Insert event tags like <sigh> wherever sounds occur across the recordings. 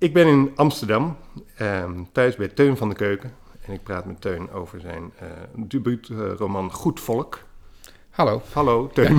Ik ben in Amsterdam, ehm, thuis bij Teun van de Keuken. En ik praat met Teun over zijn uh, debuutroman Goed Volk. Hallo. Hallo, Teun.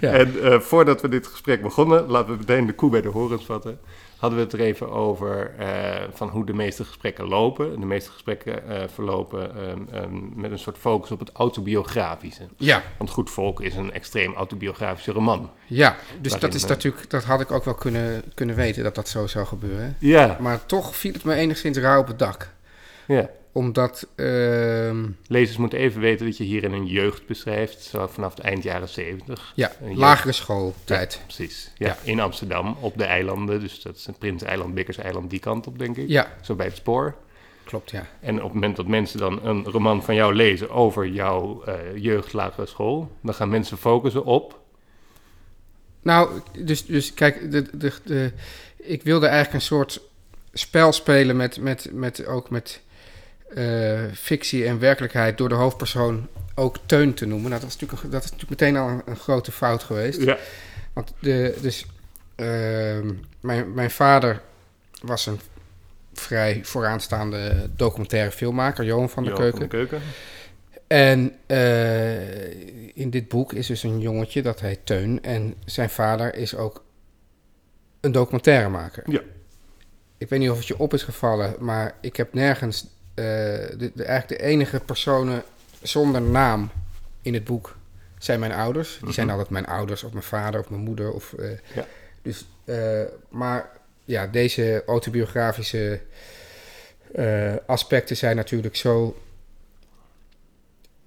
Ja. <laughs> en uh, voordat we dit gesprek begonnen, laten we meteen de koe bij de horens vatten hadden we het er even over uh, van hoe de meeste gesprekken lopen. De meeste gesprekken uh, verlopen um, um, met een soort focus op het autobiografische. Ja. Want Goed Volk is een extreem autobiografische roman. Ja, dus dat is natuurlijk, dat had ik ook wel kunnen, kunnen weten dat dat zo zou gebeuren. Ja. Maar toch viel het me enigszins rauw op het dak. Ja omdat... Uh... Lezers moeten even weten dat je hier in een jeugd beschrijft, zo vanaf de eind jaren zeventig. Ja, lagere schooltijd. Ja, precies. Ja, ja, in Amsterdam, op de eilanden. Dus dat is een Prinseiland, Bikkerseiland, die kant op, denk ik. Ja. Zo bij het spoor. Klopt, ja. En op het moment dat mensen dan een roman van jou lezen over jouw uh, jeugd, lagere school, dan gaan mensen focussen op... Nou, dus, dus kijk, de, de, de, ik wilde eigenlijk een soort spel spelen met, met, met ook met uh, fictie en werkelijkheid door de hoofdpersoon ook Teun te noemen. Nou, dat, is natuurlijk, dat is natuurlijk meteen al een, een grote fout geweest. Ja. Want de, dus, uh, mijn, mijn vader was een vrij vooraanstaande documentaire filmmaker, Johan van der Johan Keuken. Van de Keuken. En uh, in dit boek is dus een jongetje, dat heet Teun. En zijn vader is ook een documentairemaker. Ja. Ik weet niet of het je op is gevallen, maar ik heb nergens de, de, eigenlijk de enige personen zonder naam in het boek zijn mijn ouders. Die Mhm. zijn altijd mijn ouders of mijn vader of mijn moeder. Of, uh, Ja. dus, uh, maar ja, deze autobiografische uh, aspecten zijn natuurlijk zo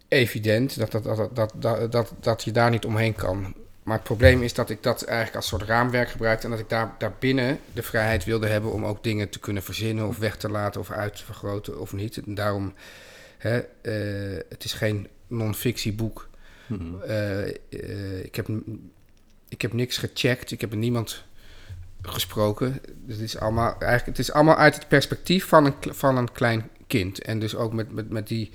evident dat, dat, dat, dat, dat, dat, dat je daar niet omheen kan. Maar het probleem is dat ik dat eigenlijk als soort raamwerk gebruikte en dat ik daar, daarbinnen de vrijheid wilde hebben om ook dingen te kunnen verzinnen of weg te laten of uit te vergroten of niet. En daarom, hè, uh, het is geen non-fictieboek. Mhm. Uh, uh, ik, heb, ik heb niks gecheckt, ik heb niemand gesproken. Het is allemaal, eigenlijk, het is allemaal uit het perspectief van een, van een klein kind. En dus ook met, met, met die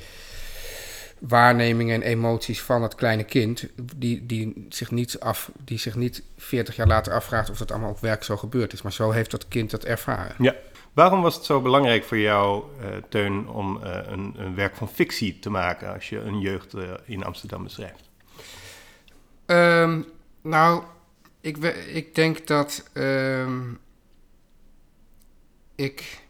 waarnemingen en emoties van het kleine kind, die, die, zich niet af, die zich niet 40 jaar later afvraagt of dat allemaal op werk zo gebeurd is. Maar zo heeft dat kind dat ervaren. Ja. Waarom was het zo belangrijk voor jou, uh, Teun, om uh, een, een, werk van fictie te maken als je een jeugd uh, in Amsterdam beschrijft? Um, nou, ik, ik denk dat um, ik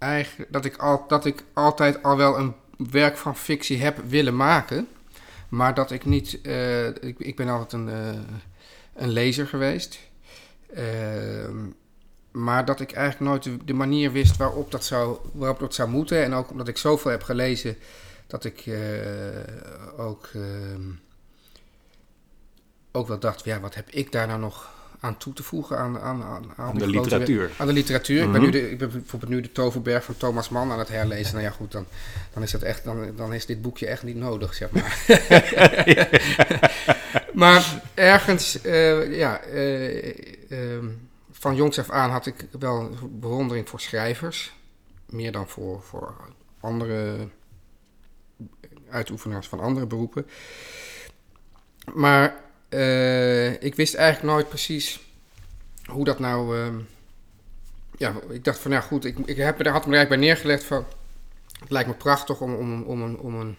eigenlijk dat ik, al, dat ik altijd al wel een werk van fictie heb willen maken. Maar dat ik niet. Uh, ik, ik, ben altijd een, uh, een lezer geweest. Uh, maar dat ik eigenlijk nooit de, manier wist waarop dat, zou, waarop dat zou moeten. En ook omdat ik zoveel heb gelezen dat ik ook, ehm, ook wel dacht: ja, wat heb ik daar nou nog aan toe te voegen aan, aan, aan, aan de literatuur. Aan de literatuur. Mm -hmm. ik, ben nu de, ik ben bijvoorbeeld nu de Toverberg van Thomas Mann aan het herlezen. Nou ja, goed, dan, dan, is, dat echt, dan, dan is dit boekje echt niet nodig, zeg maar. <laughs> maar ergens, uh, ja, uh, uh, van jongs af aan had ik wel bewondering voor schrijvers. Meer dan voor, voor andere uitoefenaars van andere beroepen. Maar uh, ik wist eigenlijk nooit precies hoe dat nou. Uh, ja, ik dacht van, nou goed, ik, ik heb, had me er eigenlijk bij neergelegd van. Het lijkt me prachtig om, om, om, een, om een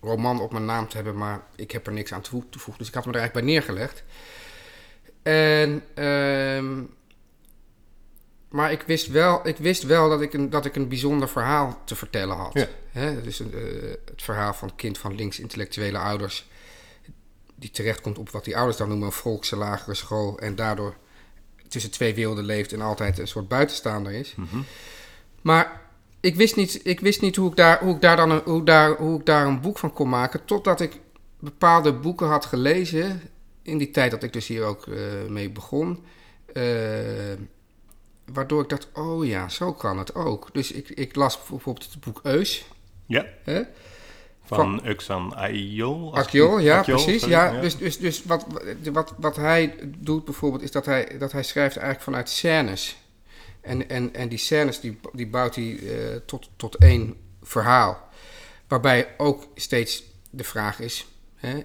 roman op mijn naam te hebben, maar ik heb er niks aan toe te voegen. Dus ik had me er eigenlijk bij neergelegd. En. Uh, maar ik wist wel, ik wist wel dat, ik een, dat ik een bijzonder verhaal te vertellen had. Ja. Hè? Dus uh, het verhaal van het kind van links-intellectuele ouders die terechtkomt op wat die ouders dan noemen een volkse lagere school en daardoor tussen twee werelden leeft en altijd een soort buitenstaander is. Mm -hmm. Maar ik wist niet, ik wist niet hoe, ik daar, hoe, ik daar dan een, hoe, daar, hoe ik daar een boek van kon maken, totdat ik bepaalde boeken had gelezen in die tijd dat ik dus hier ook uh, mee begon. Uh, waardoor ik dacht, oh ja, zo kan het ook. Dus ik, ik las bijvoorbeeld het boek Eus. Ja. Hè? Van, Uxan Ayol. Akjol, ja, precies. Sorry, ja. ja. Dus, dus, dus wat, wat, wat hij doet bijvoorbeeld, is dat hij, dat hij schrijft eigenlijk vanuit scènes. En, en, en die scènes die, die bouwt hij uh, tot, tot één verhaal. Waarbij ook steeds de vraag is: hè,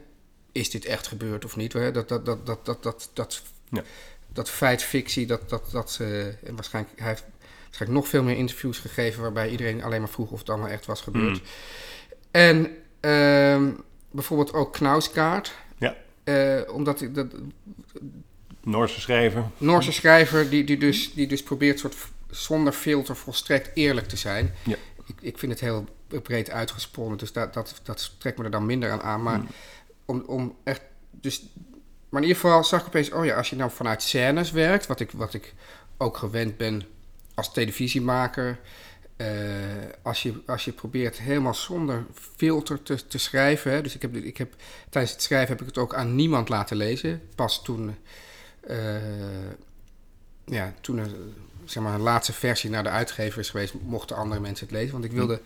is dit echt gebeurd of niet? Dat, dat, dat, dat, dat, dat, dat ja. dat feit fictie, dat, dat, dat uh, en waarschijnlijk, hij heeft waarschijnlijk nog veel meer interviews gegeven waarbij iedereen alleen maar vroeg of het allemaal echt was gebeurd. Mm. En ehm, bijvoorbeeld ook Knauskaart. Ja. Uh, omdat ik dat. Noorse schrijver. Noorse schrijver die, die, dus, die dus probeert soort zonder filter volstrekt eerlijk te zijn. Ja. Ik, ik vind het heel breed uitgesponnen, dus dat, dat, dat trekt me er dan minder aan aan. Maar Mm. om, om echt. Dus, maar in ieder geval zag ik opeens, oh ja, als je nou vanuit scènes werkt, wat ik, wat ik ook gewend ben als televisiemaker. Uh, als, je, als je probeert helemaal zonder filter te, te schrijven. Hè, dus ik heb, ik heb, tijdens het schrijven heb ik het ook aan niemand laten lezen. Pas toen, uh, ja, toen er zeg maar, een laatste versie naar de uitgever is geweest, mochten andere mensen het lezen. Want ik wilde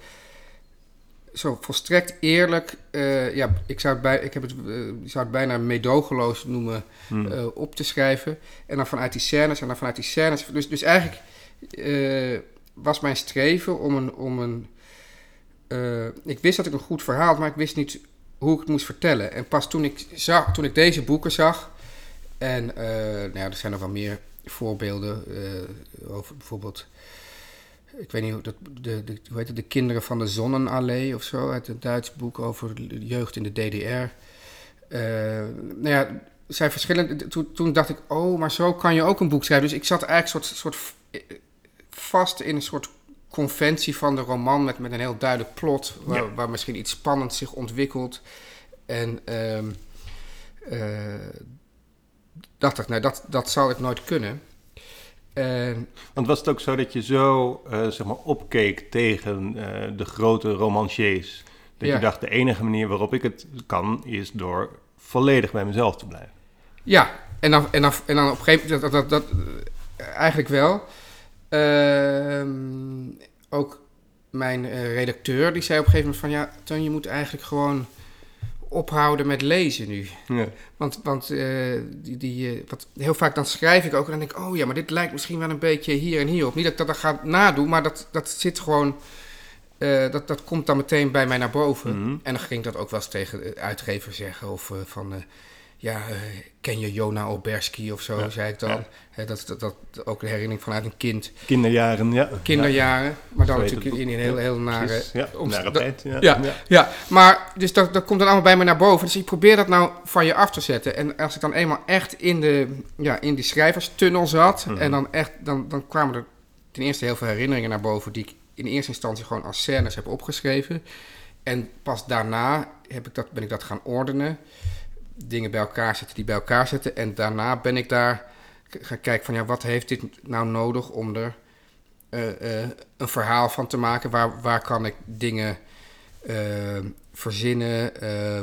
zo volstrekt eerlijk, uh, ja, ik zou het, bij, ik heb het, uh, zou het bijna medogeloos noemen, Hmm. uh, op te schrijven. En dan vanuit die scènes en dan vanuit die scènes. Dus, dus eigenlijk was mijn streven om een. Om een ik wist dat ik een goed verhaal had, maar ik wist niet hoe ik het moest vertellen. En pas toen ik, zag, toen ik deze boeken zag, en nou ja, er zijn nog wel meer voorbeelden over bijvoorbeeld ik weet niet hoe dat, de, de, hoe heet het, de kinderen van de Zonnenallee of zo, uit een Duits boek over de jeugd in de DDR. Nou ja, zijn verschillende. Toen, toen, dacht ik, oh, maar zo kan je ook een boek schrijven. Dus ik zat eigenlijk soort, soort vast in een soort conventie van de roman met, met een heel duidelijk plot, waar, ja. waar misschien iets spannends zich ontwikkelt. En um, uh, dacht ik, nou, dat, dat zal ik nooit kunnen. En, Want was het ook zo dat je zo uh, zeg maar opkeek tegen uh, de grote romanciers? Dat Ja. je dacht, de enige manier waarop ik het kan, is door volledig bij mezelf te blijven. ja, en dan, en dan, en dan op een gegeven moment, dat, dat, dat, eh, eigenlijk wel. Ehm, ook mijn eh, redacteur, die zei op een gegeven moment van... Ja, Teun, je moet eigenlijk gewoon ophouden met lezen nu. Ja. Want, want eh, die, die, eh, wat, heel vaak dan schrijf ik ook en dan denk ik... oh ja, maar dit lijkt misschien wel een beetje hier en hier op. Niet dat ik dat dan ga nadoen, maar dat, dat zit gewoon... dat, dat komt dan meteen bij mij naar boven. Mhm. En dan ging ik dat ook wel eens tegen de uitgever zeggen. Of van, ja, eh, ken je Jona Oberski of zo, Ja, zei ik dan. ja. Dat, dat, dat ook een herinnering vanuit een kind. Kinderjaren, ja. Kinderjaren, maar dan natuurlijk in een heel, heel nare... Nare tijd. Ja. ja. Ja, maar dus dat, dat komt dan allemaal bij me naar boven. Dus ik probeer dat nou van je af te zetten. En als ik dan eenmaal echt in, de, ja, in die schrijverstunnel zat... Mhm. en dan echt, dan, dan kwamen er ten eerste heel veel herinneringen naar boven... die ik in eerste instantie gewoon als scènes heb opgeschreven. En pas daarna heb ik dat, ben ik dat gaan ordenen. Dingen bij elkaar zetten die bij elkaar zetten. En daarna ben ik daar gaan kijken van... ja, wat heeft dit nou nodig om er eh, eh, een verhaal van te maken? Waar, waar kan ik dingen eh, verzinnen?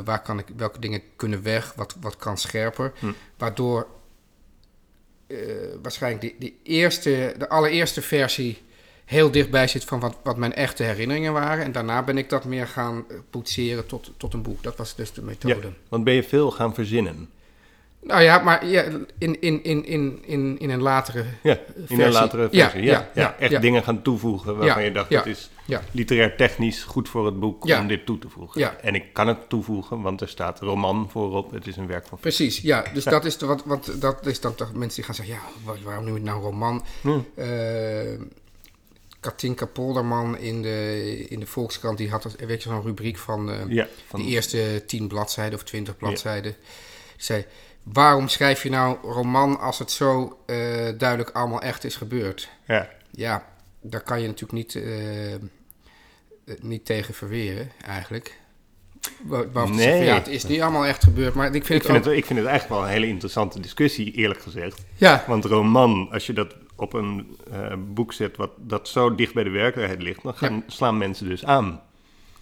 Waar kan ik, welke dingen kunnen weg? Wat, wat kan scherper? Hm. Waardoor waarschijnlijk de, de, eerste, de allereerste versie heel dichtbij zit van wat, wat mijn echte herinneringen waren. En daarna ben ik dat meer gaan eh, poetseren tot, tot een boek. Dat was dus de methode. Want ben je veel gaan verzinnen? Nou ja, maar ja, in, in, in, in, in, in een latere Ja, in versie. een latere Ja, versie. Ja, ja, echt dingen gaan toevoegen waarvan je dacht, ja, dat is literair technisch goed voor het boek Ja. om dit toe te voegen. Ja. En ik kan het toevoegen, want er staat roman voorop. Het is een werk van... Precies, ja. <laughs> Dus dat is de, wat, wat, dat is dan toch mensen die gaan zeggen, ja, wa- waarom noem je het nou roman? Hm. Eh, Katinka Polderman in de, in de Volkskrant, die had weet je, zo'n rubriek van, eh, Ja, van, de eerste tien bladzijden of twintig bladzijden. Die zei, waarom schrijf je nou roman als het zo eh, duidelijk allemaal echt is gebeurd? ja. Ja, daar kan je natuurlijk niet, eh, niet tegen verweren, eigenlijk. Behalve zeggen, Nee. ja, het is niet allemaal echt gebeurd, maar ik vind Ik het vind, ook... het, ik vind het eigenlijk wel een hele interessante discussie, eerlijk gezegd. Ja, Want roman, als je dat op een eh, boek zet wat dat zo dicht bij de werkelijkheid ligt, dan gaan, slaan mensen dus aan.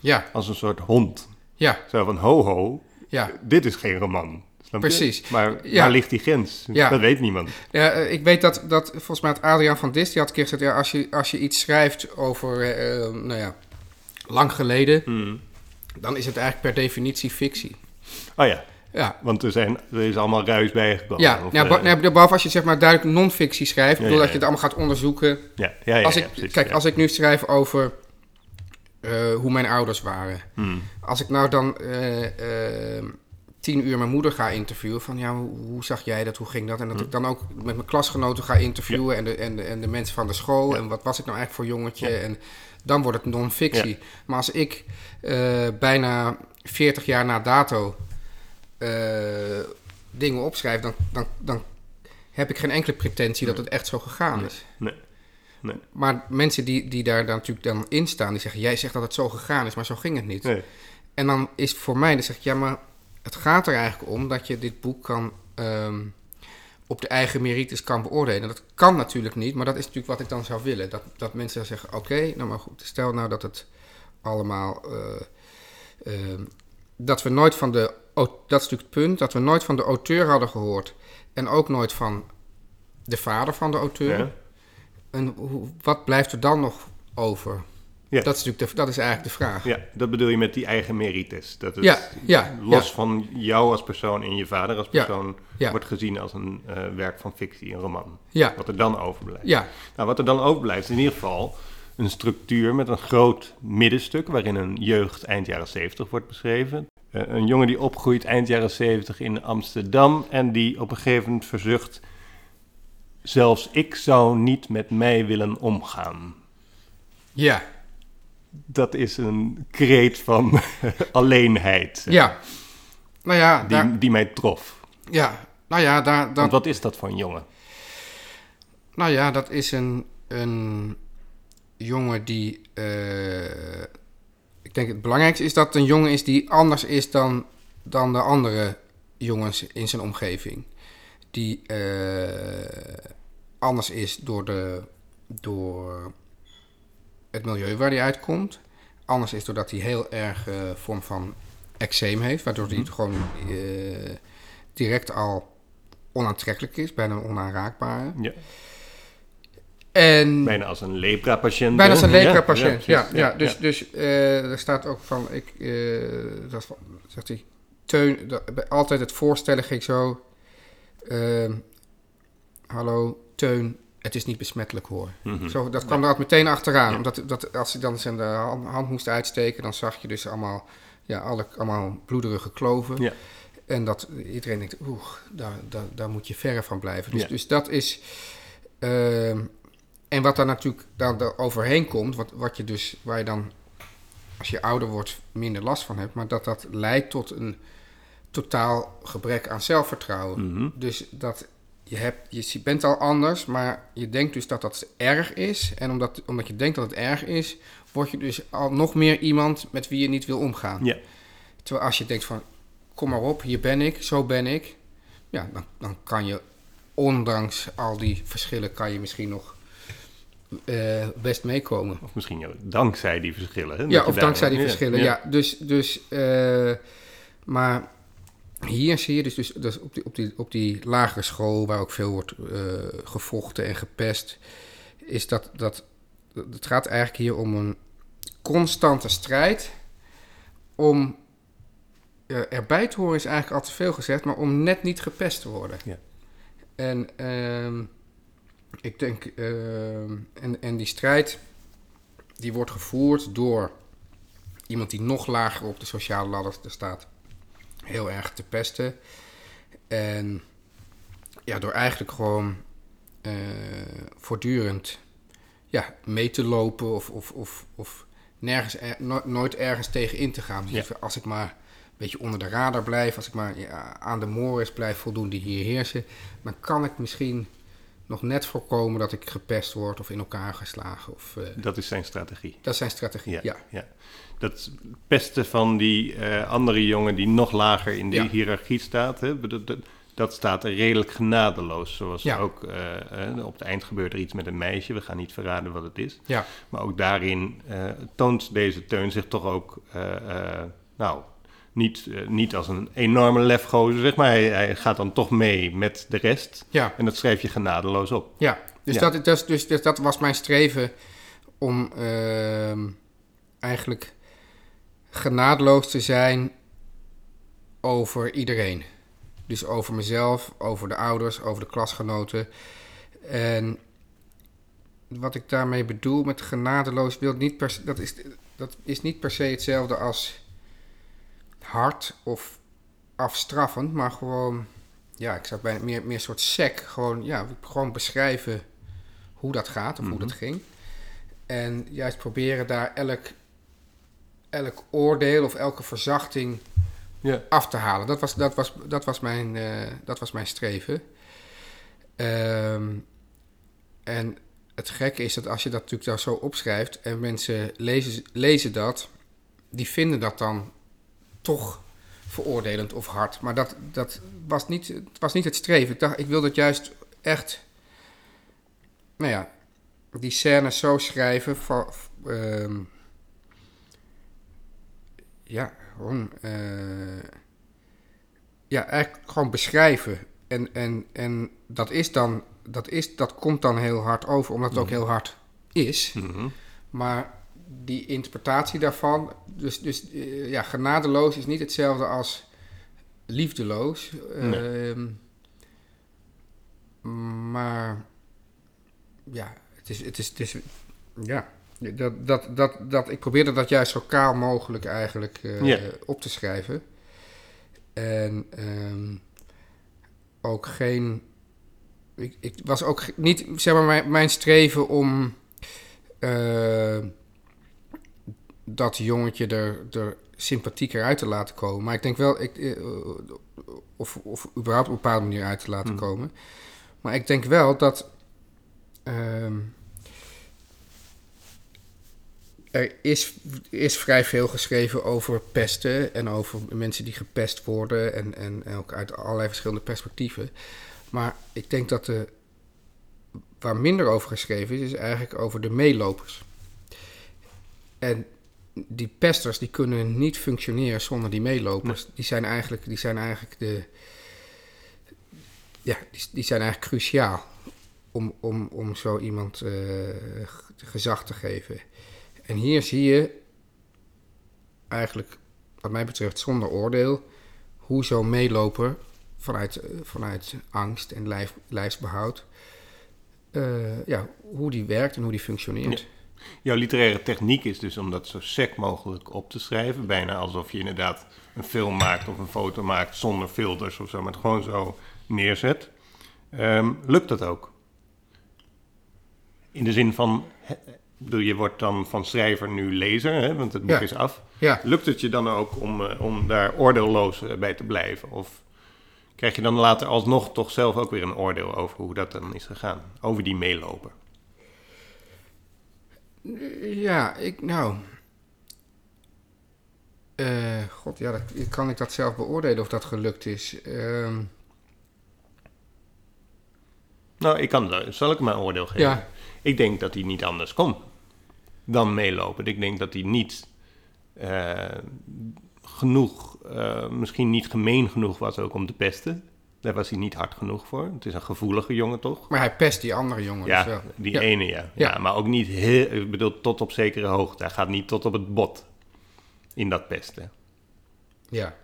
ja, Als een soort hond. ja, Zo van, ho ho, ja. dit is geen roman. Precies. Maar Ja. waar ligt die grens? Ja. Dat weet niemand. ja eh, ik weet dat, dat volgens mij had Adriaan van Dis, die had een keer gezegd... Ja, als, je, als je iets schrijft over, eh, nou ja, lang geleden... Hmm. dan is het eigenlijk per definitie fictie. Oh ja, Ja, want er, zijn, er is allemaal ruis bijgekomen. ja, Of, ja, eh, ba- nee, behalve als je zeg maar duidelijk non-fictie schrijft... Ja, bedoel ja, dat je het allemaal gaat onderzoeken... ja, ja, ja, als ik, precies, kijk, als ik nu schrijf over eh, hoe mijn ouders waren. Hmm. Als ik nou dan eh, tien uur mijn moeder ga interviewen. Van ja, hoe, hoe zag jij dat? Hoe ging dat? En dat ik dan ook met mijn klasgenoten ga interviewen. En, de, en, de, en de mensen van de school. En wat was ik nou eigenlijk voor jongetje? En dan wordt het non-fictie. Maar als ik bijna 40 jaar na dato dingen opschrijf, dan, dan, dan heb ik geen enkele pretentie dat het echt zo gegaan is. Nee. Nee. Maar mensen die, die daar dan natuurlijk dan in staan, die zeggen: Jij zegt dat het zo gegaan is, maar zo ging het niet. Nee. En dan is voor mij, dan zeg ik: Ja, maar het gaat er eigenlijk om dat je dit boek kan. ehm, op de eigen merites kan beoordelen. Dat kan natuurlijk niet, maar dat is natuurlijk wat ik dan zou willen. Dat, dat mensen dan zeggen: Oké, nou maar goed, stel nou dat het allemaal. eh, ehm, dat we nooit van de. Dat is natuurlijk het punt, dat we nooit van de auteur hadden gehoord. En ook nooit van de vader van de auteur. Ja. En wat blijft er dan nog over? Ja. Dat, is natuurlijk de, dat is eigenlijk de vraag. Ja, dat bedoel je met die eigen merites. Dat het Ja, ja, los van jou als persoon en je vader als persoon wordt gezien als een eh, werk van fictie, een roman. Ja, Wat er dan overblijft. ja, Nou, wat er dan overblijft is in ieder geval een structuur met een groot middenstuk waarin een jeugd eind jaren 70 wordt beschreven. Eh, een jongen die opgroeit eind jaren 70 in Amsterdam en die op een gegeven moment verzucht, zelfs ik zou niet met mij willen omgaan. ja, Dat is een kreet van <laughs> alleenheid ja. Nou ja, die, daar, die mij trof. ja, nou ja, daar, Want wat is dat voor een jongen? nou ja, dat is een, een jongen die... eh, ik denk het belangrijkste is dat het een jongen is die anders is dan, dan de andere jongens in zijn omgeving. Die eh, anders is door, de, door het milieu waar hij uitkomt. Anders is doordat hij heel erg eh, vorm van eczeem heeft, waardoor hij het gewoon eh, direct al onaantrekkelijk is, bijna onaanraakbaar. Ja, En bijna als een lepra-patiënt. Bijna als een lepra-patiënt, ja, ja, Dus, dus eh, er staat ook van, ik, eh, dat, zegt hij, Teun, dat, altijd het voorstellen ging zo, ehm, hallo Teun, het is niet besmettelijk hoor. Mhm. Zo, dat kwam er altijd meteen achteraan, Ja. omdat dat, als hij dan zijn de hand, hand moest uitsteken, dan zag je dus allemaal, ja, alle, allemaal bloederige kloven. Ja. En dat iedereen denkt, oeh, daar, daar, daar moet je verre van blijven. Dus, Ja. dus dat is. ehm, en wat daar natuurlijk dan er overheen komt, wat, wat je dus, waar je dan, als je ouder wordt, minder last van hebt, maar dat dat leidt tot een totaal gebrek aan zelfvertrouwen. Mhm. Dus dat je, hebt, je bent al anders, maar je denkt dus dat dat erg is. En omdat, omdat je denkt dat het erg is, word je dus al nog meer iemand met wie je niet wil omgaan. Terwijl als je denkt van, kom maar op, hier ben ik, zo ben ik. Ja, dan, dan kan je, ondanks al die verschillen, kan je misschien nog eh, best meekomen. Of misschien ja, dankzij die verschillen. Hè? Ja, of dankzij die verschillen, ja. Dus, dus eh, maar hier zie je dus, dus, dus op, die, op, die, op die lagere school, waar ook veel wordt eh, gevochten en gepest, is dat, dat het gaat eigenlijk hier om een constante strijd om erbij te horen is eigenlijk al te veel gezegd, maar om net niet gepest te worden. Ja. En ehm, ik denk, ehm, en, en die strijd die wordt gevoerd door iemand die nog lager op de sociale ladder staat, heel erg te pesten. En ja, door eigenlijk gewoon eh, voortdurend ja, mee te lopen of, of, of, of nergens, er- no- nooit ergens tegen in te gaan. Dus Ja. als ik maar een beetje onder de radar blijf, als ik maar ja, aan de mores blijf voldoen die hier heersen, dan kan ik misschien nog net voorkomen dat ik gepest word of in elkaar geslagen. Of, eh, Dat is zijn strategie. dat is zijn strategie, Ja, ja. ja. Dat pesten van die eh, andere jongen die nog lager in de Ja. hiërarchie staat, hè, dat, dat, dat staat er redelijk genadeloos. Zoals Ja. ook eh, op het eind gebeurt er iets met een meisje. We gaan niet verraden wat het is. Ja, Maar ook daarin toont deze teun zich toch ook, nou, niet, eh, niet als een enorme lefgozer, zeg maar. Hij, hij gaat dan toch mee met de rest. ja. En dat schrijf je genadeloos op. Ja, dus, Ja. Dat, dus, dus dat was mijn streven om ehm, eigenlijk genadeloos te zijn over iedereen. Dus over mezelf, over de ouders, over de klasgenoten. En wat ik daarmee bedoel met genadeloos, wil niet per, se- dat, is, dat is niet per se hetzelfde als hard of afstraffend, maar gewoon, ja, ik zou bijna meer, meer soort sec, gewoon, ja, gewoon beschrijven hoe dat gaat of hoe Mhm. dat ging. En juist proberen daar elk, elk oordeel of elke verzachting af te halen. Dat was, dat was, dat was, mijn, eh, dat was mijn streven. Ehm, en het gekke is dat als je dat natuurlijk daar zo opschrijft en mensen lezen, lezen dat, die vinden dat dan toch veroordelend of hard. Maar dat, dat was, niet, het was niet het streven. Ik dacht, ik wil dat juist echt, nou ja, die scènes zo schrijven van, ehm, ja, gewoon, eh, ja, eigenlijk gewoon beschrijven. En, en, en dat is dan, dat, is, dat komt dan heel hard over, omdat het ook heel hard is. Mhm. Maar die interpretatie daarvan, dus, dus eh, ja, genadeloos is niet hetzelfde als liefdeloos. Nee. Ehm, maar ja, het is, het is, het is ja, dat, dat, dat, dat, ik probeerde dat juist zo kaal mogelijk eigenlijk eh, op te schrijven. En ehm, ook geen. Ik, ik was ook niet, zeg maar, mijn, mijn streven om eh, dat jongetje er, er sympathieker uit te laten komen. Maar ik denk wel, ik, eh, of, of überhaupt op een bepaalde manier uit te laten Mm. komen. Maar ik denk wel dat. ehm, er is, is vrij veel geschreven over pesten en over mensen die gepest worden en, en, en ook uit allerlei verschillende perspectieven. Maar ik denk dat de, waar minder over geschreven is, is eigenlijk over de meelopers. En die pesters die kunnen niet functioneren zonder die meelopers. Die zijn eigenlijk, die zijn eigenlijk de. Ja, die, die zijn eigenlijk cruciaal om, om, om zo iemand g- gezag te geven. En hier zie je eigenlijk, wat mij betreft, zonder oordeel, hoe zo'n meeloper vanuit, eh, vanuit angst en lijf, lijfsbehoud, eh, ja, hoe die werkt en hoe die functioneert. Jouw literaire techniek is dus om dat zo sec mogelijk op te schrijven. Bijna alsof je inderdaad een film maakt of een foto maakt zonder filters of zo, maar het gewoon zo neerzet. Ehm, lukt dat ook? In de zin van, bedoel, je wordt dan van schrijver nu lezer, hè, want het boek Ja. is af. Ja, Lukt het je dan ook om, eh, om daar oordeelloos eh, bij te blijven? Of krijg je dan later alsnog toch zelf ook weer een oordeel over hoe dat dan is gegaan? Over die meeloper. Ja ik, nou. Eh, God, ja, dat, kan ik dat zelf beoordelen of dat gelukt is? Ehm, Nou, ik kan, zal ik mijn oordeel geven? ja, Ik denk dat hij niet anders kon dan meelopen. Ik denk dat hij niet eh, genoeg, eh, misschien niet gemeen genoeg was ook om te pesten. Daar was hij niet hard genoeg voor. Het is een gevoelige jongen toch? maar hij pest die andere jongen dus Ja, wel. die Ja. ene ja. ja. Ja. Maar ook niet heel, ik bedoel, tot op zekere hoogte. Hij gaat niet tot op het bot in dat pesten. Ja,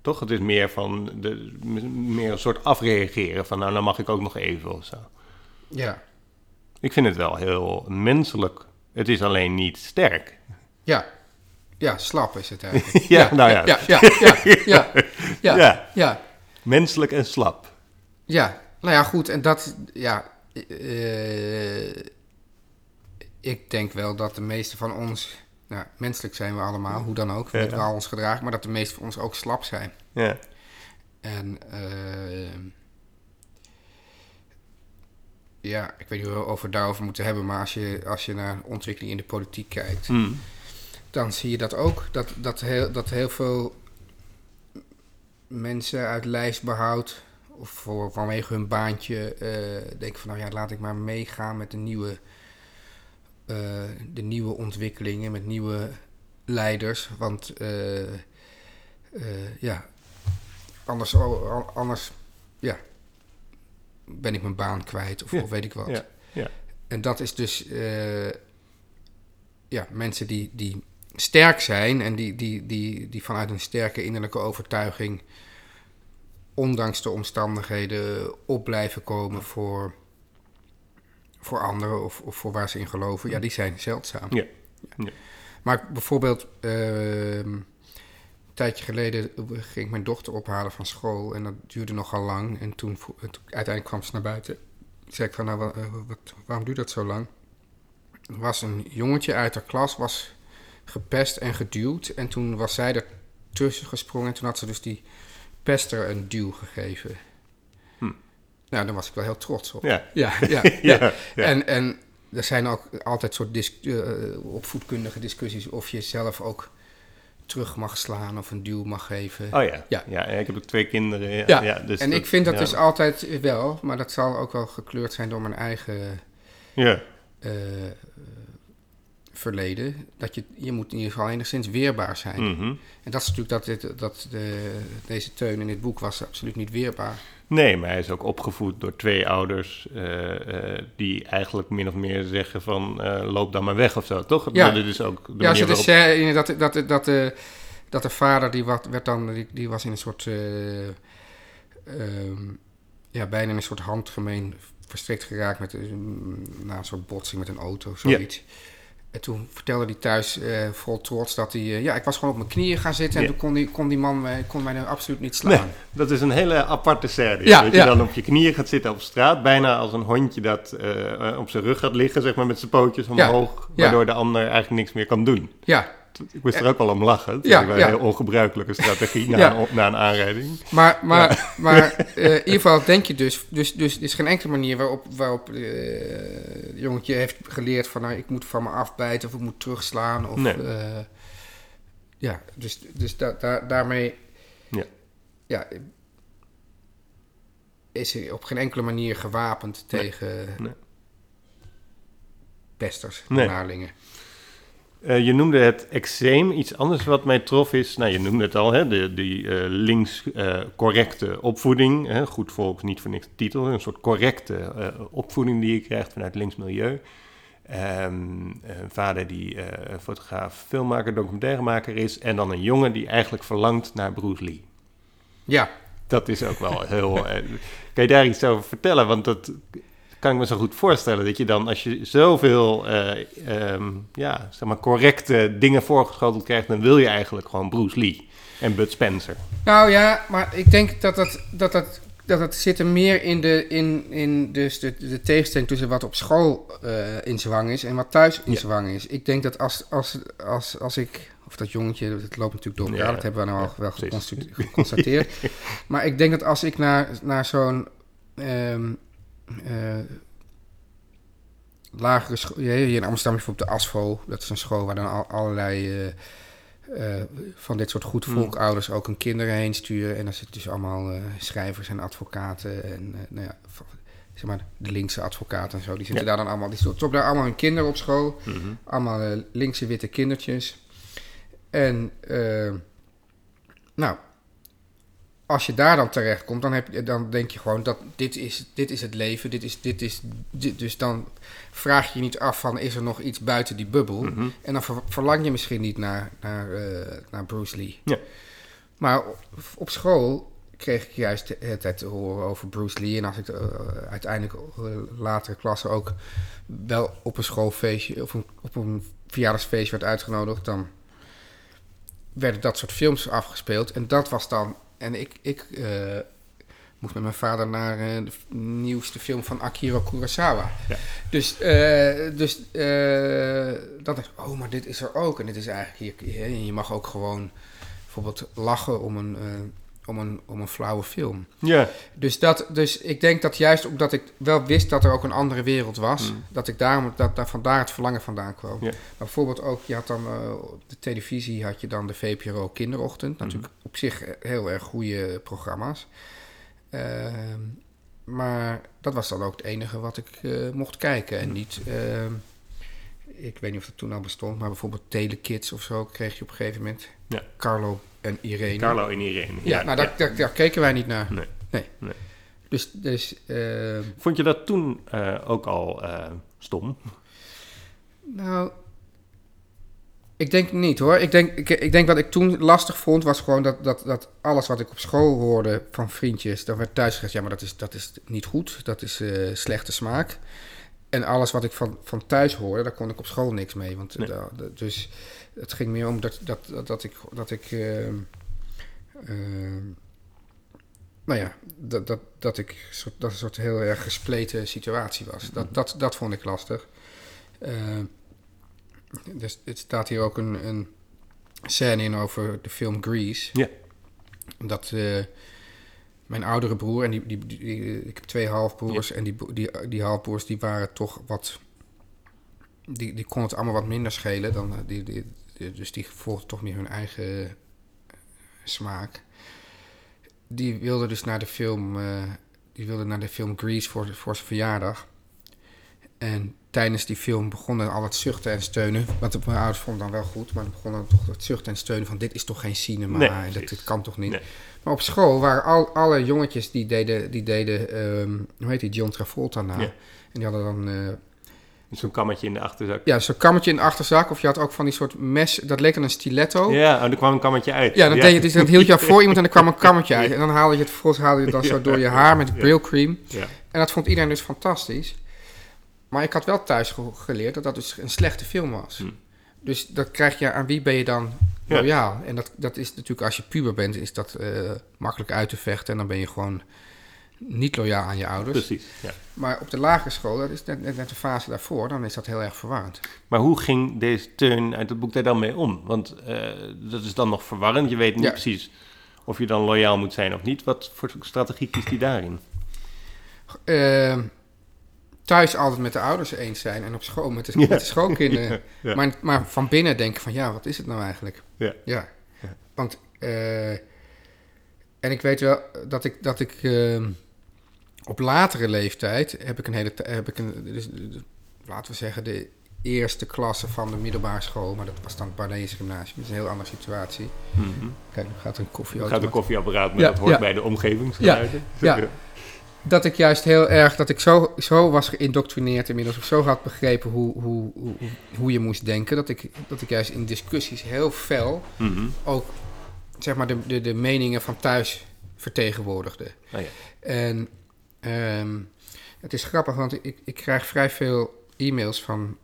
Toch? Het is meer van de, meer een soort afreageren van nou, dan mag ik ook nog even of zo. ja, Ik vind het wel heel menselijk. Het is alleen niet sterk. ja. Ja, slap is het eigenlijk. <laughs> Ja, nou ja. Ja, ja, ja, ja, <laughs> ja, ja, Ja. ja. Menselijk en slap. Ja, nou ja, goed. En dat, ja. eh, ik denk wel dat de meeste van ons. Nou, menselijk zijn we allemaal, hoe dan ook. We Ja. wel ons gedragen, maar dat de meeste van ons ook slap zijn. Ja. En. eh, ja, ik weet niet of we het daarover moeten hebben, maar als je, als je naar ontwikkeling in de politiek kijkt. Mm. dan zie je dat ook. Dat, dat, heel, dat heel veel mensen uit lijstbehoud of voor, vanwege hun baantje eh, denken van nou ja, laat ik maar meegaan met de nieuwe, eh, de nieuwe ontwikkelingen, met nieuwe leiders. Want eh, ja, anders, anders ja, ben ik mijn baan kwijt of, Ja, of weet ik wat. ja, ja. En dat is dus ja, mensen die, die sterk zijn en die, die, die, die vanuit een sterke innerlijke overtuiging, ondanks de omstandigheden, op blijven komen voor, voor anderen of, of voor waar ze in geloven. Ja, die zijn zeldzaam. Ja. Ja. Maar bijvoorbeeld, ehm, tijdje geleden ging ik mijn dochter ophalen van school. En dat duurde nogal lang. En toen, uiteindelijk kwam ze naar buiten. Zei ik van, nou, eh, wat, waarom duurt dat zo lang? Er was een jongetje uit haar klas, was gepest en geduwd. En toen was zij er tussen gesprongen. En toen had ze dus die pester een duw gegeven. Hm. Nou, daar was ik wel heel trots op. Ja. Ja, ja, <laughs> ja. Ja, ja. En, en er zijn ook altijd soort dis- eh, opvoedkundige discussies of je zelf ook terug mag slaan of een duw mag geven. Oh ja. Ja. ja. ik heb ook twee kinderen. Ja, Ja, ja, dus en ik vind dat ja. dus altijd wel, maar dat zal ook wel gekleurd zijn door mijn eigen Ja, eh, verleden. Dat je, je moet in ieder geval enigszins weerbaar zijn. mhm. En dat is natuurlijk dat, dit, dat de, deze teun in dit boek was absoluut niet weerbaar. Nee, maar hij is ook opgevoed door twee ouders eh, eh, die eigenlijk min of meer zeggen van eh, loop dan maar weg of zo, toch? Ja. Dat is ook de Ja, de waarop... dat, dat, dat, dat, de, dat de vader, die, wat, werd dan, die, die was in een soort, eh, ehm, ja, bijna in een soort handgemeen verstrikt geraakt met na een soort botsing met een auto of zoiets. En toen vertelde hij thuis eh, vol trots dat hij, eh, ja, ik was gewoon op mijn knieën gaan zitten en toen kon, die, kon die man mij, kon mij nou absoluut niet slaan. Nee, dat is een hele aparte. Ja, dat je dan op je knieën gaat zitten op straat, bijna als een hondje dat eh, op zijn rug gaat liggen, zeg maar, met zijn pootjes omhoog, ja. waardoor de ander eigenlijk niks meer kan doen. Ja, Ik moest er ook wel om lachen. Ja, ja. een heel ongebruikelijke strategie na, Ja. een, na een aanrijding. Maar, maar, maar <laughs> eh, in ieder geval denk je dus, dus, dus er is geen enkele manier waarop, waarop eh, het jongetje heeft geleerd van nou, ik moet van me afbijten of ik moet terugslaan. Of, Nee. eh, ja, dus, dus da, da- daarmee Ja. ja, is hij op geen enkele manier gewapend Nee. tegen Nee. pesters, Nee. Eh, je noemde het eczeem. Iets anders wat mij trof is, nou je noemde het al, hè, de, die eh, links eh, correcte opvoeding. Hè, goed volk, niet voor niks titel. Een soort correcte opvoeding die je krijgt vanuit links milieu. Ehm, een vader die fotograaf, filmmaker, documentairemaker is. En dan een jongen die eigenlijk verlangt naar Bruce Lee. Ja, Dat is ook wel heel... kan je daar iets over vertellen? Want dat kan ik me zo goed voorstellen. Dat je dan, als je zoveel ehm, ja, zeg maar correcte dingen voorgeschoteld krijgt... dan wil je eigenlijk gewoon Bruce Lee en Bud Spencer. Nou ja, maar ik denk dat dat, dat, dat, dat zit er meer in, de, in, in dus de, de tegenstelling tussen wat op school eh, in zwang is en wat thuis in Ja. zwang is. Ik denk dat als, als, als, als ik, of dat jongetje, het loopt natuurlijk door elkaar, Ja, dat hebben we nou al ja, wel geconstateerd. <laughs> maar ik denk dat als ik naar, naar zo'n ehm, eh, lagere school, hier in Amsterdam bijvoorbeeld de ASFO, dat is een school waar dan al, allerlei... eh, eh, van dit soort goed volkouders ook hun kinderen heen sturen. En dan zitten dus allemaal eh, schrijvers en advocaten en eh, nou ja, zeg maar de linkse advocaten en zo. Die zitten Ja. daar dan allemaal, die stoppen daar allemaal hun kinderen op school. Mhm. Allemaal eh, linkse witte kindertjes. En eh, nou, als je daar dan terecht komt, dan, heb je, dan denk je gewoon dat dit is, dit is het leven. Dit is, dit is, dit, dus dan vraag je je niet af van is er nog iets buiten die bubbel. Mhm. En dan ver- verlang je misschien niet naar, naar, eh, naar Bruce Lee. Ja. Maar op, op school kreeg ik juist het tijd te horen over Bruce Lee. En als ik eh, uiteindelijk eh, latere klassen ook wel op een schoolfeestje of een, op een verjaardagsfeestje werd uitgenodigd, dan werden dat soort films afgespeeld. En dat was dan. En ik, ik eh, moest met mijn vader naar eh, de nieuwste film van Akira Kurosawa. Ja. Dus, eh, dus dat is, oh, maar dit is er ook. En dit is eigenlijk hier. je mag ook gewoon bijvoorbeeld lachen om een, om een, om een flauwe film. Ja, Dus, dat, dus ik denk dat juist omdat ik wel wist dat er ook een andere wereld was, Mm. dat ik daarom dat, dat vandaar het verlangen vandaan kwam. Maar bijvoorbeeld ook, je had dan eh, op de televisie had je dan de VPRO Kinderochtend. Mhm. Natuurlijk op zich heel erg goede programma's. Ehm, maar dat was dan ook het enige wat ik eh, mocht kijken. En niet, ehm, ik weet niet of dat toen al bestond, maar bijvoorbeeld Telekids of zo kreeg je op een gegeven moment. Ja. Carlo en Irene. Carlo en Irene. Ja, nou, Daar, daar, daar keken wij niet naar. Nee. Nee. Nee. Dus, dus ehm, Vond je dat toen eh, ook al eh, stom? nou, ik denk niet hoor. Ik denk, ik, ik denk wat ik toen lastig vond was gewoon dat, dat, dat alles wat ik op school hoorde van vriendjes, dan werd thuis gezegd, ja, maar dat is, dat is niet goed. Dat is eh, slechte smaak. En alles wat ik van, van thuis hoorde, daar kon ik op school niks mee. Want, Nee. da- da- dus het ging meer om dat, dat, dat, dat ik, dat ik ehm, ehm, nou ja, dat, dat, dat ik soort, dat een soort heel erg gespleten situatie was. Dat, dat, dat vond ik lastig. Ehm, dus het staat hier ook een, een scène in over de film Grease. Ja. Dat eh, mijn oudere broer, en die, die, die- ik heb twee halfbroers, en die, die, die halfbroers die waren toch wat. Die, die kon het allemaal wat minder schelen dan. eh, Die, die, die- dus die volgden toch meer hun eigen eh, smaak. Die wilde dus naar de film. eh, die wilde naar de film Grease voor, voor zijn verjaardag. En tijdens die film begonnen al het zuchten en steunen. Want mijn ouders vonden dan wel goed, maar dan begonnen toch het zuchten en steunen van dit is toch geen cinema, Nee, dat, dit kan toch niet. Nee. Maar op school waren al, alle jongetjes die deden, die deden ehm, hoe heet die, John Travolta na. Ja. En die hadden dan, eh, Zo'n kammetje in de achterzak. ja, zo'n kammetje in de achterzak. Of je had ook van die soort mes, dat leek dan een stiletto. Ja, Ja, oh, er kwam een kammetje uit. dan, Deed je, dus dan hield je voor <laughs> iemand en dan kwam een kammetje uit. En dan haalde je het vervolgens haalde je het dan zo door je haar met brilcream. Ja. En dat vond iedereen dus fantastisch. Maar ik had wel thuis ge- geleerd dat dat dus een slechte film was. Hm. Dus dat krijg je, aan wie ben je dan Ja. loyaal? En dat, dat is natuurlijk, als je puber bent, is dat eh, makkelijk uit te vechten. En dan ben je gewoon niet loyaal aan je ouders. Precies, ja. Maar op de lagere school, dat is net, net, net de fase daarvoor, dan is dat heel erg verwarrend. Maar hoe ging deze Teun uit het boek daar dan mee om? Want eh, dat is dan nog verwarrend. Je weet niet Ja. precies of je dan loyaal moet zijn of niet. Wat voor strategie kiest hij daarin? Eh, thuis altijd met de ouders eens zijn en op school met de, Ja. met de schoolkinderen. <laughs> Ja, ja. Maar, maar van binnen denken van, ja, wat is het nou eigenlijk? Ja. Ja. Want, eh, en ik weet wel dat ik, dat ik eh, op latere leeftijd heb ik een hele, heb ik een, dus, laten we zeggen, de eerste klasse van de middelbare school, maar dat was dan het Barnese Gymnasium, dat is een heel andere situatie. Mhm. Kijk, nu gaat er een koffie Dan gaat een koffieapparaat, maar dat hoort bij de omgevingsgeluiden. Ja. Dat ik juist heel erg, dat ik zo, zo was geïndoctrineerd inmiddels, of zo had begrepen hoe, hoe, hoe, hoe je moest denken, dat ik, dat ik juist in discussies heel fel Mhm. ook zeg maar de, de, de meningen van thuis vertegenwoordigde. Oh ja. En ehm, het is grappig, want ik, ik krijg vrij veel e-mails van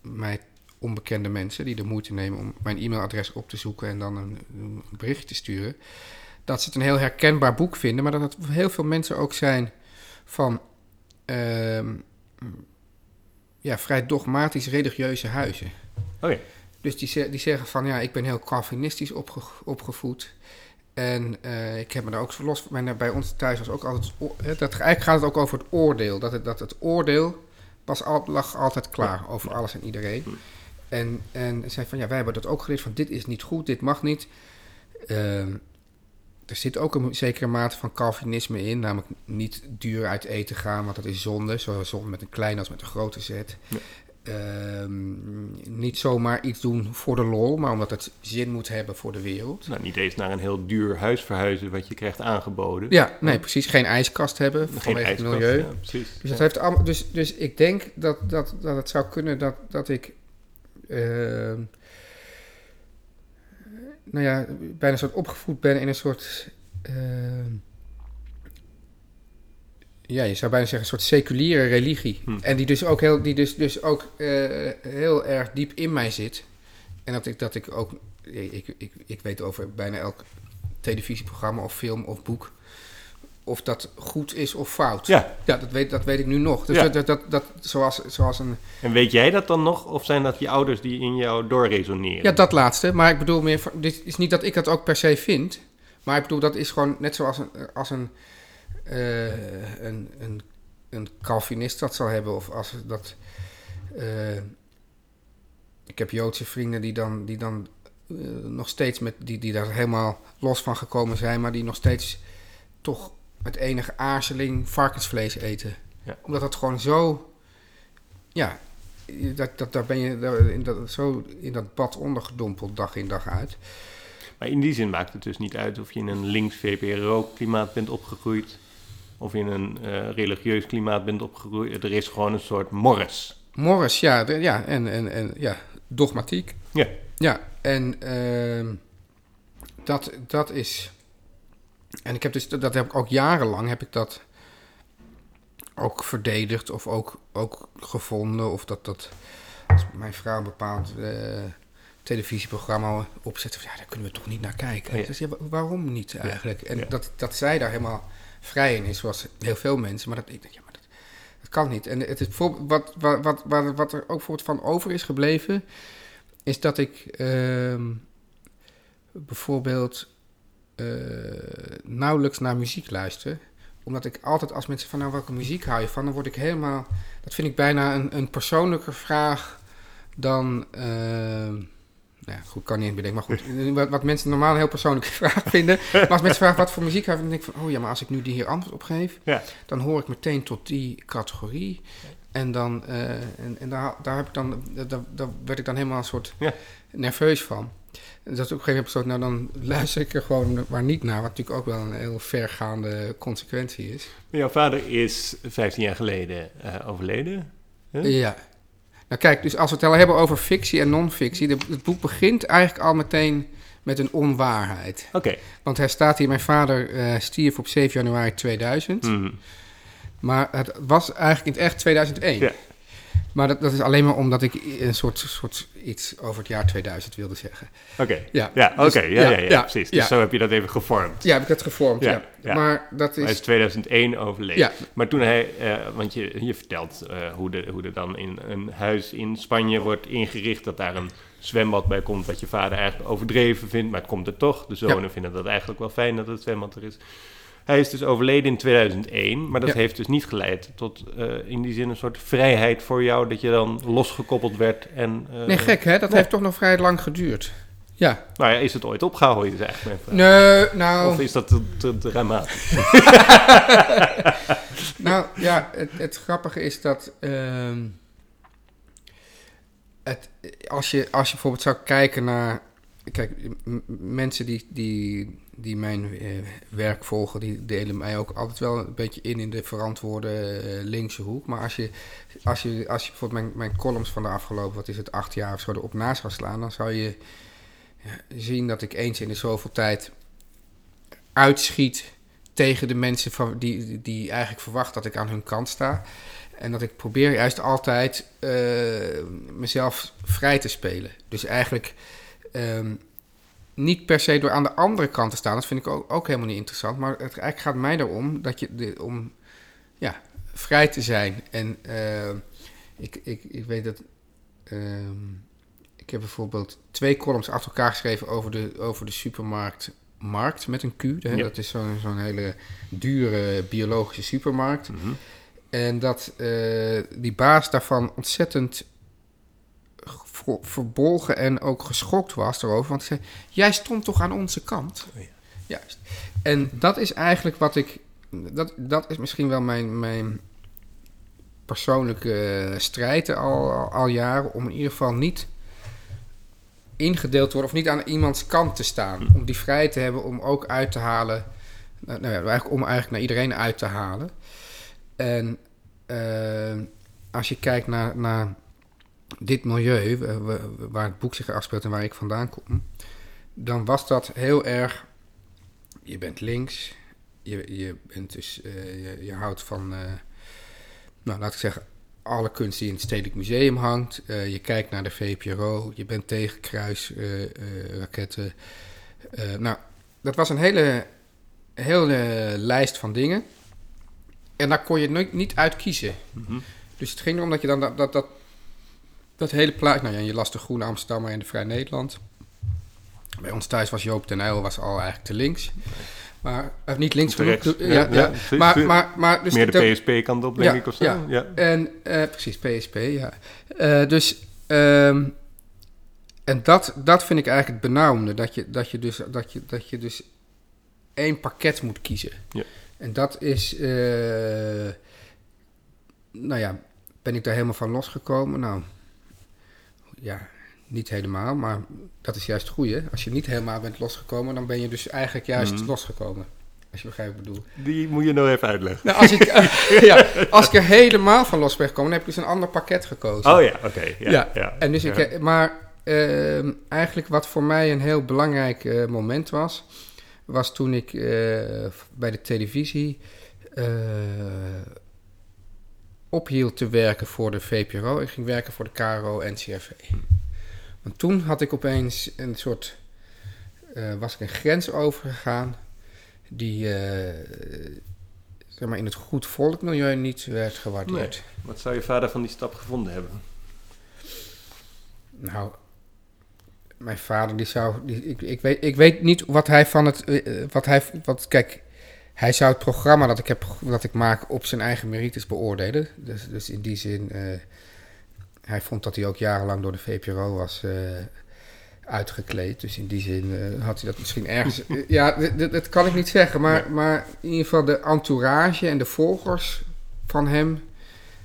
mij onbekende mensen die de moeite nemen om mijn e-mailadres op te zoeken en dan een, een berichtje te sturen. Dat ze het een heel herkenbaar boek vinden, maar dat het heel veel mensen ook zijn van ehm, ja, vrij dogmatisch religieuze huizen. Oh ja. Dus die, die zeggen van ja, ik ben heel Calvinistisch opge, opgevoed. En eh, ik heb me daar ook los van. Bij ons thuis was ook altijd. Dat, eigenlijk gaat het ook over het oordeel. Dat het, dat het oordeel was al, lag altijd klaar over alles en iedereen. En, en zei van ja, wij hebben dat ook geleerd van dit is niet goed, dit mag niet. Ehm, er zit ook een zekere mate van Calvinisme in, namelijk niet duur uit eten gaan, want dat is zonde. Zowel zonde met een kleine als met een grote zet. Ja. Ehm, niet zomaar iets doen voor de lol, maar omdat het zin moet hebben voor de wereld. Nou, niet eens naar een heel duur huis verhuizen wat je krijgt aangeboden. Ja, nee, precies. Geen ijskast hebben Geen vanwege het milieu. ja, precies. Dus, dat heeft allemaal, dus, dus ik denk dat, dat, dat het zou kunnen dat, dat ik. ehm, nou ja, bijna soort opgevoed ben in een soort. ehm, ja, je zou bijna zeggen, een soort seculiere religie. Hm. En die dus ook, heel, die dus, dus ook eh, heel erg diep in mij zit. En dat ik, dat ik ook. Ik, ik, ik weet over bijna elk televisieprogramma of film of boek. Of dat goed is of fout. Ja, Ja, dat weet, dat weet ik nu nog. Dus Ja. dat, dat, dat, dat, zoals, zoals een... en weet jij dat dan nog? Of zijn dat je ouders die in jou doorresoneren? Ja, dat laatste. Maar ik bedoel meer... Dit is niet dat ik dat ook per se vind. Maar ik bedoel, dat is gewoon net zoals een, als een, eh, een, een, een Calvinist dat zal hebben. Of als dat... eh, ik heb Joodse vrienden die dan, die dan eh, nog steeds met... Die, die daar helemaal los van gekomen zijn. Maar die nog steeds toch met enige aarzeling varkensvlees eten. Ja. Omdat dat gewoon zo... Ja, dat, dat, daar ben je daar in dat, zo in dat bad ondergedompeld dag in dag uit. Maar in die zin maakt het dus niet uit of je in een links VPRO-klimaat bent opgegroeid. Of in een eh, religieus klimaat bent opgegroeid. Er is gewoon een soort morris. Morris, ja, de- ja en, en, en ja, dogmatiek. Ja. Ja, en ehm, dat, dat is. En ik heb dus, dat heb ik ook jarenlang heb ik dat ook verdedigd of ook, ook gevonden. Of dat dat. Als mijn vrouw bepaald. eh, televisieprogramma opzetten. Ja, daar kunnen we toch niet naar kijken. Ja. Dus ja, wa- waarom niet eigenlijk? En dat, dat zij daar helemaal vrij in is, zoals heel veel mensen. Maar dat ik denk, ja, maar dat, dat kan niet. En het is voor, wat, wat, wat, wat, er ook bijvoorbeeld van over is gebleven, is dat ik ehm, bijvoorbeeld eh, nauwelijks naar muziek luister. Omdat ik altijd als mensen van nou welke muziek hou je van, dan word ik helemaal. Dat vind ik bijna een, een persoonlijker vraag dan. ehm, nou ja, goed, kan niet bedenken. Maar goed, <laughs> wat, wat mensen normaal een heel persoonlijke <laughs> vraag vinden. Maar als mensen vragen wat voor muziek hou je van, dan denk ik van, oh ja, maar als ik nu die hier antwoord op geef, Ja. dan hoor ik meteen tot die categorie. En dan, eh, en, en daar, daar, heb ik dan, daar, daar werd ik dan helemaal een soort Ja. nerveus van. En dat op een gegeven moment besloten, nou dan luister ik er gewoon maar niet naar. Wat natuurlijk ook wel een heel vergaande consequentie is. Jouw vader is 15 jaar geleden eh, overleden. Huh? Ja. Nou kijk, dus als we het al hebben over fictie en non-fictie. Het boek begint eigenlijk al meteen met een onwaarheid. Oké. Want hij staat hier, mijn vader eh, stierf op 7 januari 2000. Mhm. Maar het was eigenlijk in het echt 2001. Ja. Maar dat, dat is alleen maar omdat ik een soort, soort iets over het jaar 2000 wilde zeggen. Oké. Ja, Ja, oké. dus- ja, ja, ja, ja, precies. Dus zo heb je dat even gevormd. Ja, heb ik dat gevormd, Ja. Maar dat Hij is is... 2001 overleden. Ja. Maar toen hij, eh, want je, je vertelt eh, hoe, de, hoe er dan in een huis in Spanje wordt ingericht, dat daar een zwembad bij komt, wat je vader eigenlijk overdreven vindt, maar het komt er toch. De zonen vinden dat eigenlijk wel fijn dat het zwembad er is. Hij is dus overleden in 2001, maar dat Ja. heeft dus niet geleid tot eh, in die zin een soort vrijheid voor jou, dat je dan losgekoppeld werd en... eh, Nee, gek hè? Dat nee. heeft toch nog vrij lang geduurd. Ja. Nou ja, is het ooit opgehouden, is eigenlijk mijn vraag. Nee, nou... Of is dat te, te dramatisch? <laughs> Nou ja, het, het grappige is dat. ehm, het, als, je, als je bijvoorbeeld zou kijken naar. Kijk, mensen die, die, die mijn eh, werk volgen, die delen mij ook altijd wel een beetje in in de verantwoorde eh, linkse hoek. Maar als je, als je, als je bijvoorbeeld mijn, mijn columns van de afgelopen, wat is het, acht jaar of zo erop naast zou slaan, dan zou je zien dat ik eens in de zoveel tijd uitschiet tegen de mensen van, die, die eigenlijk verwachten dat ik aan hun kant sta. En dat ik probeer juist altijd eh, mezelf vrij te spelen. Dus eigenlijk ehm, niet per se door aan de andere kant te staan. Dat vind ik ook, ook helemaal niet interessant. Maar het eigenlijk gaat mij erom dat je de, om ja, vrij te zijn. En eh, ik, ik, ik weet dat. ehm, ik heb bijvoorbeeld twee columns achter elkaar geschreven over de, over de supermarkt Markt met een Q. Hè? Ja. Dat is zo'n zo'n hele dure biologische supermarkt. Mhm. En dat eh, die baas daarvan ontzettend verbolgen en ook geschokt was erover. Want hij zei, jij stond toch aan onze kant? Oh ja. Juist. En dat is eigenlijk wat ik... Dat, dat is misschien wel mijn, mijn persoonlijke strijd al, al, al jaren... om in ieder geval niet ingedeeld te worden... of niet aan iemands kant te staan. Om die vrijheid te hebben om ook uit te halen... Nou, nou ja, eigenlijk, om eigenlijk naar iedereen uit te halen. En eh, als je kijkt naar, naar dit milieu, wa- waar het boek zich afspeelt en waar ik vandaan kom, dan was dat heel erg. Je bent links, je, je, bent dus, eh, je, je houdt van, eh, nou laat ik zeggen, alle kunst die in het Stedelijk Museum hangt. Eh, je kijkt naar de VPRO, je bent tegen kruisraketten. Eh, nou, dat was een hele, hele lijst van dingen. En daar kon je nooit, niet uit kiezen. Mhm. Dus het ging erom dat je dan dat, dat, dat, dat hele plaatje... Nou ja, je las de Groene Amsterdammer en de Vrij Nederland. Bij ons thuis was Joop den Uyl was al eigenlijk te links. Maar eh, niet links genoeg. rechts. Ja, Ja, ja. Maar, maar, maar dus Meer de- PSP-kant op, denk ik, of zo? ja. ja. en eh, precies, PSP, ja. Eh, dus, ehm, en dat, dat vind ik eigenlijk het benauwende. Dat je, dat, je dus, dat, je, dat je dus één pakket moet kiezen. Ja. En dat is, eh, nou ja, ben ik daar helemaal van losgekomen? Nou, ja, niet helemaal, maar dat is juist het goede. Als je niet helemaal bent losgekomen, dan ben je dus eigenlijk juist Mhm. losgekomen. Als je begrijpt wat ik bedoel. Die moet je nog even uitleggen. Nou, als ik, <laughs> ja, als ik er helemaal van los ben gekomen, dan heb ik dus een ander pakket gekozen. Oh ja, oké. ja, Ja, ja. En dus ik, maar ehm, eigenlijk wat voor mij een heel belangrijk eh, moment was, was toen ik eh, bij de televisie eh, ophield te werken voor de VPRO en ging werken voor de KRO NCRV. Want toen had ik opeens een soort, eh, was ik een grens overgegaan die eh, zeg maar in het goed volkmilieu niet werd gewaardeerd. Wat zou je vader van die stap gevonden hebben? Nou, mijn vader die zou, die, ik, ik, weet, ik weet niet wat hij van het, eh, wat hij, wat, kijk, hij zou het programma dat ik, heb, dat ik maak op zijn eigen merites beoordelen. Dus, dus in die zin, eh, hij vond dat hij ook jarenlang door de VPRO was eh, uitgekleed. Dus in die zin eh, had hij dat misschien ergens... <laughs> ja, dat- kan ik niet zeggen. Maar, maar in ieder geval de entourage en de volgers van hem...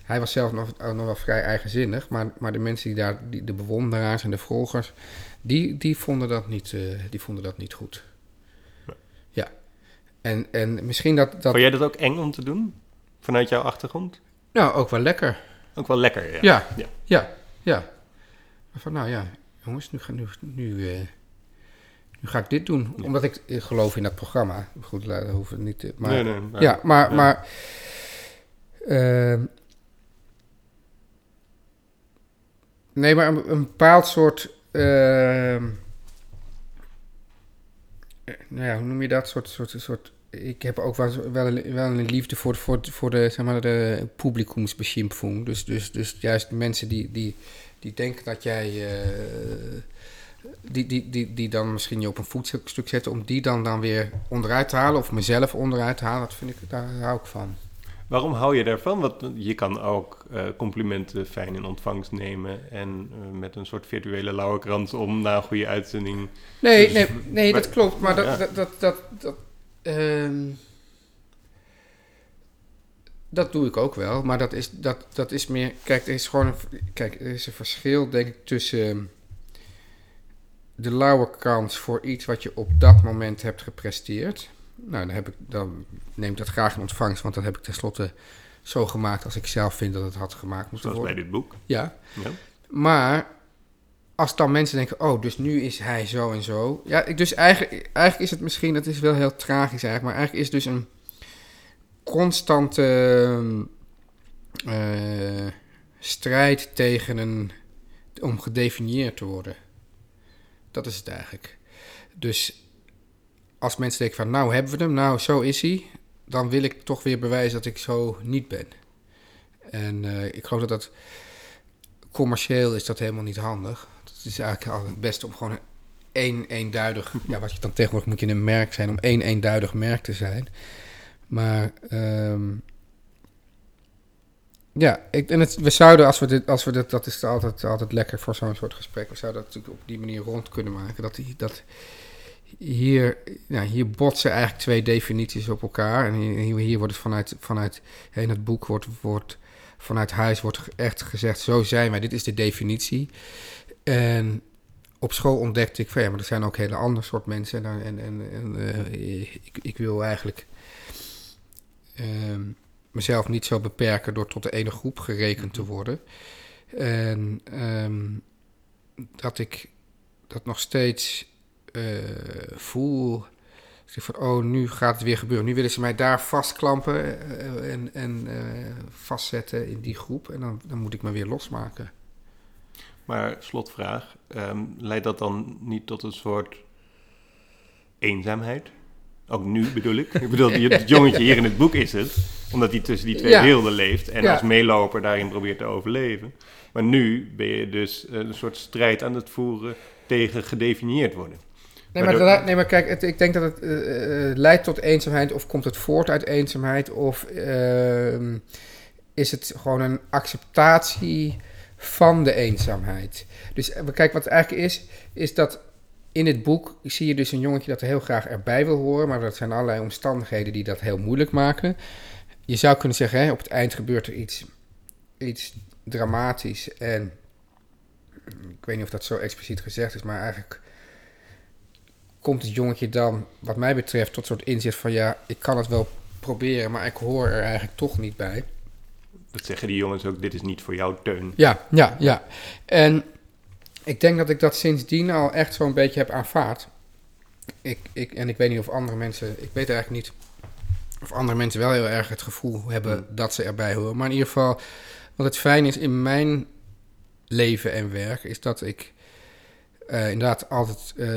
Hij was zelf nog, nog wel vrij eigenzinnig. Maar, maar de mensen die daar, die, de bewonderaars en de volgers... Die, die, vonden dat niet, die vonden dat niet goed. En, en misschien dat... dat Vond jij dat ook eng om te doen? Vanuit jouw achtergrond? nou, ook wel lekker. Ook wel lekker, ja. Ja, Ja. ja, Van, nou ja, jongens, nu, ga, nu, nu, eh, nu ga ik dit doen. Ja. Omdat ik eh, geloof in dat programma. Goed, dat hoeven niet te... Maar, nee, nee. maar- ja, maar... ja. maar ehm, nee, maar een, een bepaald soort... eh, nou ja, hoe noem je dat? Soort, soort, soort, ik heb ook wel, wel, een, liefde voor, voor, voor de, zeg maar, de publikumsbeschimpfung. Dus, dus, dus juist mensen die, die, die denken dat jij... eh, die, die, die, die dan misschien je op een voetstuk zetten... om die dan, dan weer onderuit te halen... of mezelf onderuit te halen, dat vind ik, daar hou ik van. Waarom hou je daarvan? Want je kan ook eh, complimenten fijn in ontvangst nemen en eh, met een soort virtuele lauwerkrans om na een goede uitzending. Nee, Dus- nee, nee dat klopt. Maar ja. dat, dat, dat, dat, ehm, dat doe ik ook wel. Maar dat is, dat, dat is meer... Kijk, er is gewoon een, kijk, er is een verschil, denk ik, tussen de lauwerkrans voor iets wat je op dat moment hebt gepresteerd. Nou, dan, heb ik, dan neem ik dat graag in ontvangst, want dat heb ik tenslotte zo gemaakt als ik zelf vind dat het had gemaakt moeten Zoals bij worden. dit boek. Ja, Ja. maar als dan mensen denken, oh, dus nu is hij zo en zo. Ja, dus eigenlijk, eigenlijk is het misschien, dat is wel heel tragisch eigenlijk, maar eigenlijk is het dus een constante eh, strijd tegen een, om gedefinieerd te worden. Dat is het eigenlijk. Dus als mensen denken van, nou hebben we hem, nou zo is hij, dan wil ik toch weer bewijzen dat ik zo niet ben. En eh, ik geloof dat dat commercieel is dat helemaal niet handig. Is eigenlijk al het beste om gewoon één eenduidig, <laughs> ja, wat je dan tegenwoordig moet je een merk zijn, om één eenduidig merk te zijn. Maar ehm, ja, ik, en het, we zouden, als we dit, als we dit, dat is altijd, altijd lekker voor zo'n soort gesprek, we zouden dat natuurlijk op die manier rond kunnen maken. Dat, die, dat hier, ja, hier botsen eigenlijk twee definities op elkaar. En hier, hier wordt het vanuit, vanuit in het boek wordt, wordt vanuit huis wordt echt gezegd, zo zijn wij, dit is de definitie. En op school ontdekte ik van ja, maar er zijn ook hele andere soort mensen. En, en, en, en eh, ik, ik wil eigenlijk ehm, mezelf niet zo beperken door tot de ene groep gerekend te worden. En ehm, dat ik dat nog steeds eh, voel. Ik zeg van, oh, nu gaat het weer gebeuren. Nu willen ze mij daar vastklampen eh, en, en vastzetten in die groep. En dan, dan moet ik me weer losmaken. Maar slotvraag, ehm, leidt dat dan niet tot een soort eenzaamheid? Ook nu bedoel ik. Ik bedoel, het <laughs> jongetje hier in het boek is het, omdat hij tussen die twee Ja. werelden leeft en Ja. als meeloper daarin probeert te overleven. Maar nu ben je dus een soort strijd aan het voeren tegen gedefinieerd worden. Nee, Maar nee, maar kijk, het, ik denk dat het eh, eh, leidt tot eenzaamheid. Of komt het voort uit eenzaamheid? Of ehm, is het gewoon een acceptatie van de eenzaamheid? Dus eh, kijk, wat het eigenlijk is, is dat in het boek zie je dus een jongetje dat er heel graag erbij wil horen. Maar dat zijn allerlei omstandigheden die dat heel moeilijk maken. Je zou kunnen zeggen, hè, op het eind gebeurt er iets, iets dramatisch. En ik weet niet of dat zo expliciet gezegd is, maar eigenlijk komt het jongetje dan, wat mij betreft, tot soort inzicht van ja, ik kan het wel proberen, maar ik hoor er eigenlijk toch niet bij. Dat zeggen die jongens ook, dit is niet voor jou, Teun. Ja, ja, ja. En ik denk dat ik dat sindsdien al echt zo'n beetje heb aanvaard. Ik, ik, en ik weet niet of andere mensen, ik weet eigenlijk niet of andere mensen wel heel erg het gevoel hebben dat ze erbij horen. Maar in ieder geval, wat het fijn is in mijn leven en werk, is dat ik eh, inderdaad altijd eh,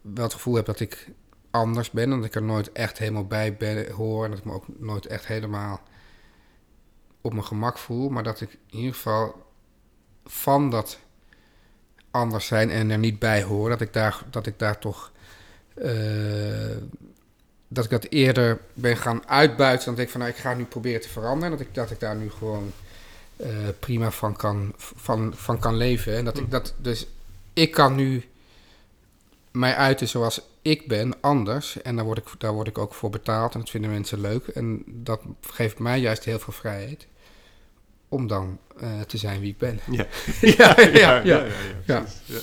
wel het gevoel heb dat ik anders ben. En dat ik er nooit echt helemaal bij ben, hoor. En dat ik me ook nooit echt helemaal op mijn gemak voel. Maar dat ik in ieder geval van dat anders zijn en er niet bij hoor, dat ik daar, dat ik daar toch. eh, dat ik dat eerder ben gaan uitbuiten. Dan denk ik van nou, ik ga nu proberen te veranderen. En dat ik, dat ik daar nu gewoon eh, prima van kan, van, van kan leven. En dat ik dat. Dus ik kan nu mij uiten zoals ik ben, anders. En daar word, ik, daar word ik ook voor betaald. En dat vinden mensen leuk. En dat geeft mij juist heel veel vrijheid. Om dan eh, te zijn wie ik ben. Ja. <laughs> ja, ja, ja. ja, ja, Ja. ja.